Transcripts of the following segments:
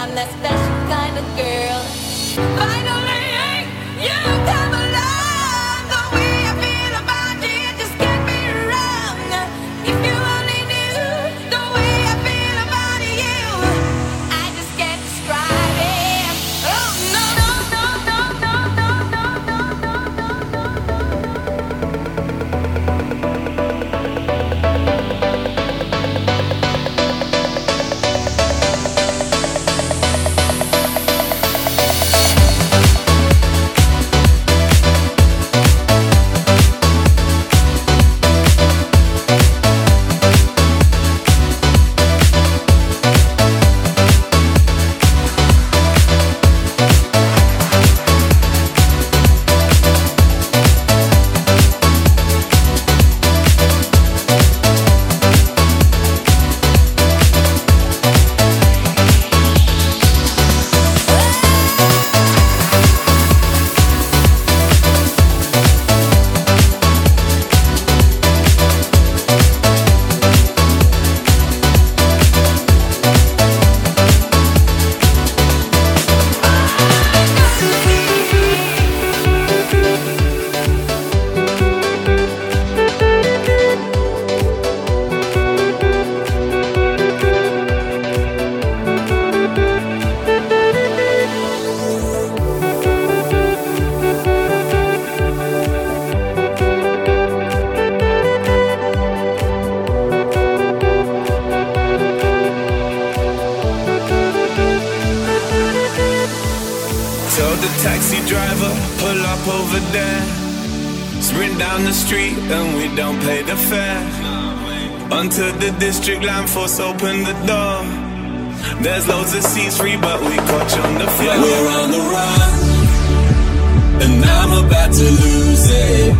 I'm that special kind of girl. down the street and we don't pay the fare. Until the district line force open the door. There's loads of seats free, but we caught you on the floor. We're on the run, and I'm about to lose it.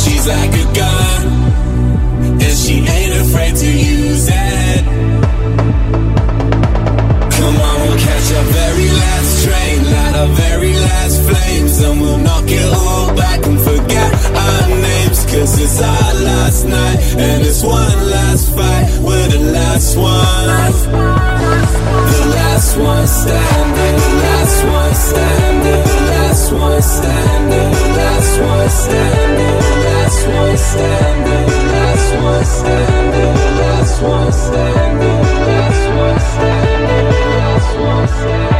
She's like a gun, and she ain't afraid to use it. Come on, we'll catch our very last our very last flames And we'll knock it all back and forget our names Cause it's our last night And it's one last fight We're the last one. The last one standing The last one standing The last one standing The last one standing The last one standing The last one standing The last one standing The last one standing The last one standing.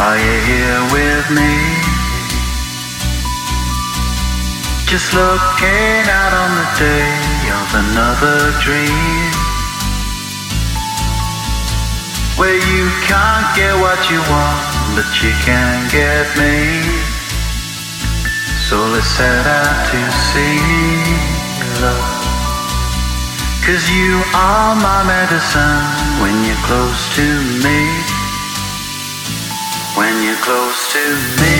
Are you here with me? Just looking out on the day of another dream. Where you can't get what you want, but you can get me. So let's set out to see love. Cause you are my medicine when you're close to me when you're close to me.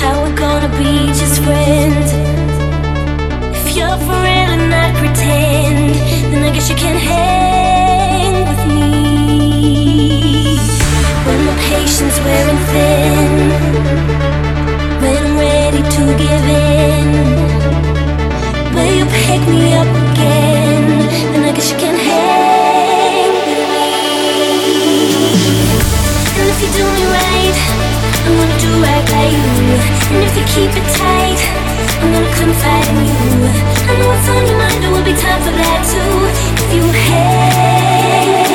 How we gonna be just friends? If you're for real and I pretend, then I guess you can hang with me. When my patience wearing thin, when I'm ready to give in, will you pick me up? play you And if you keep it tight I'm gonna confide in you. I know what's on your mind There will be time for that too. If you hate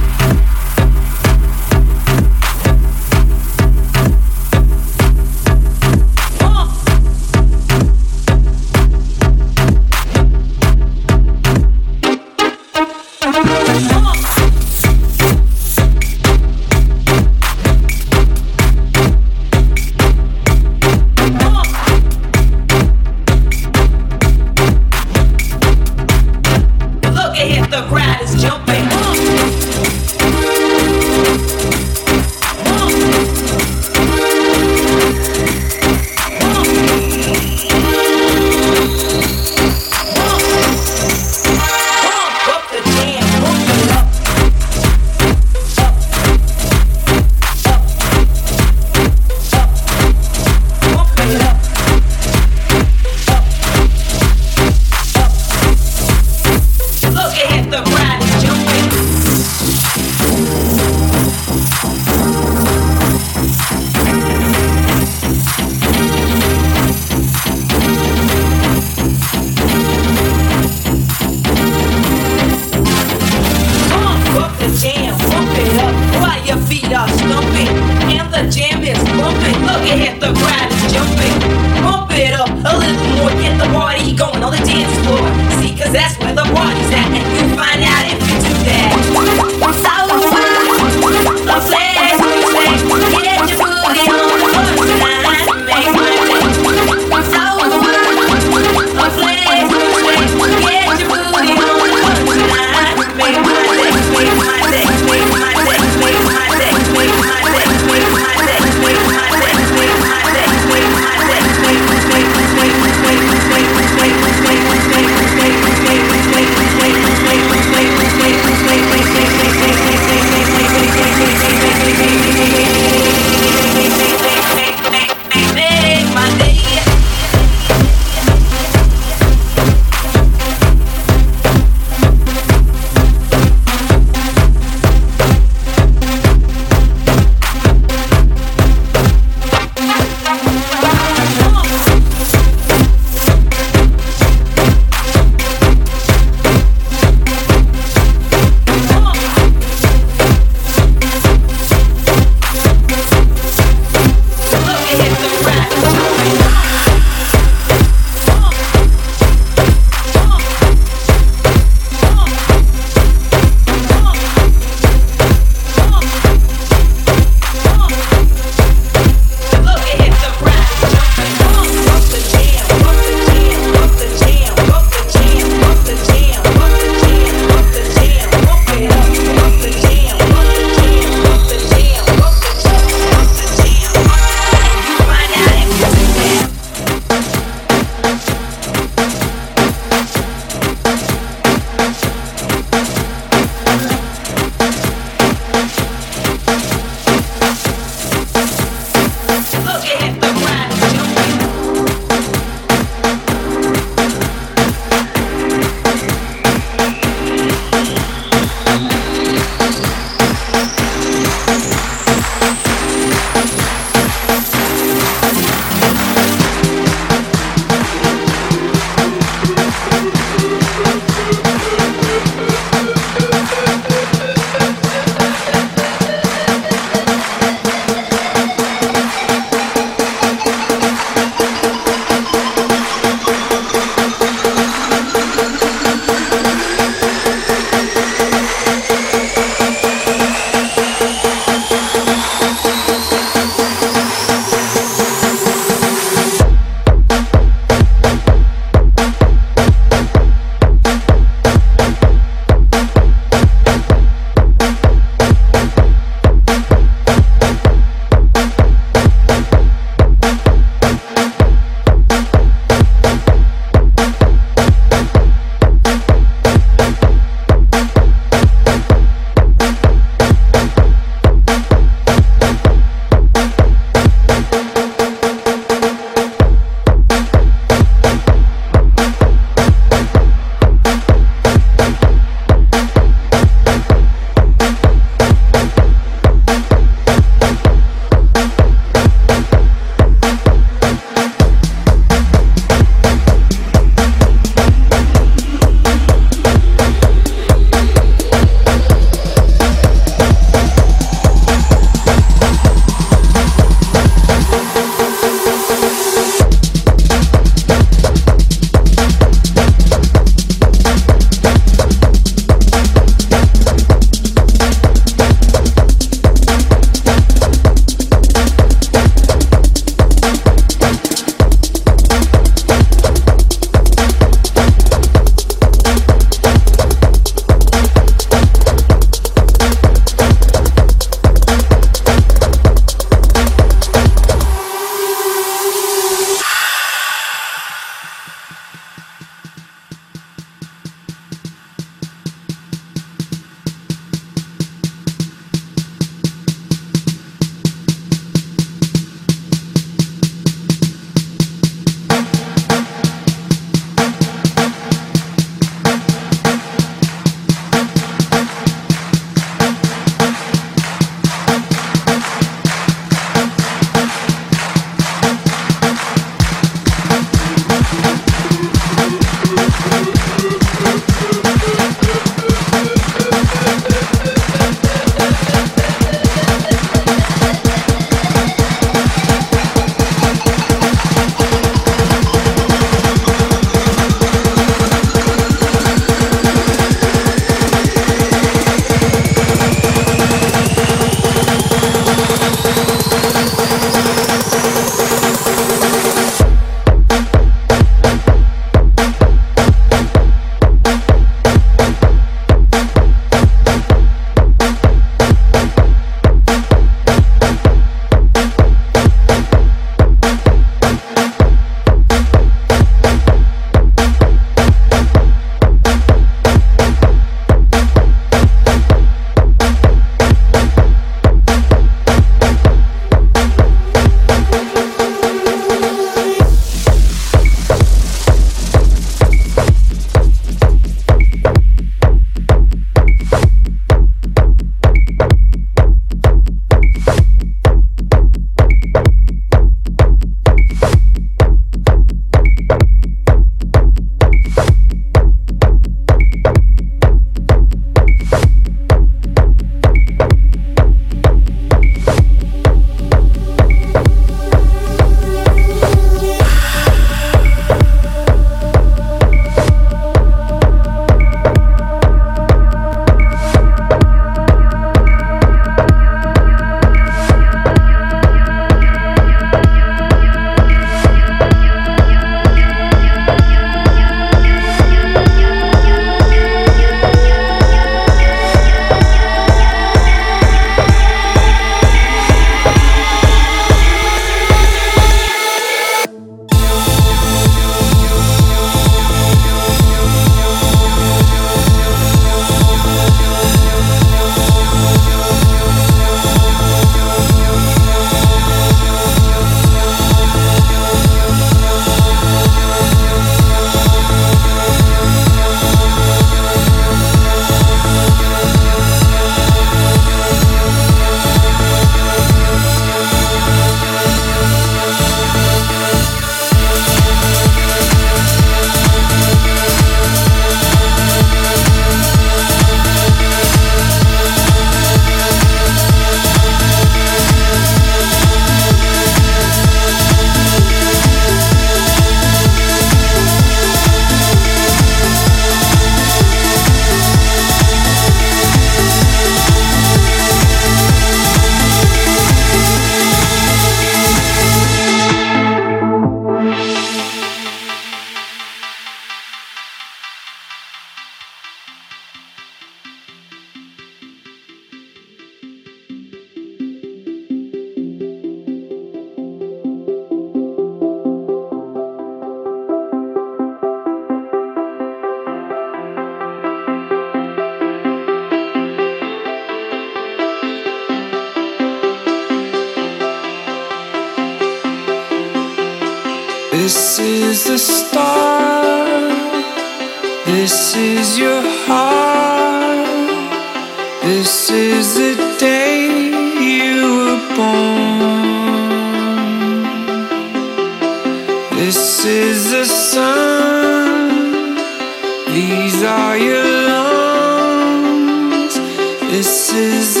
This is.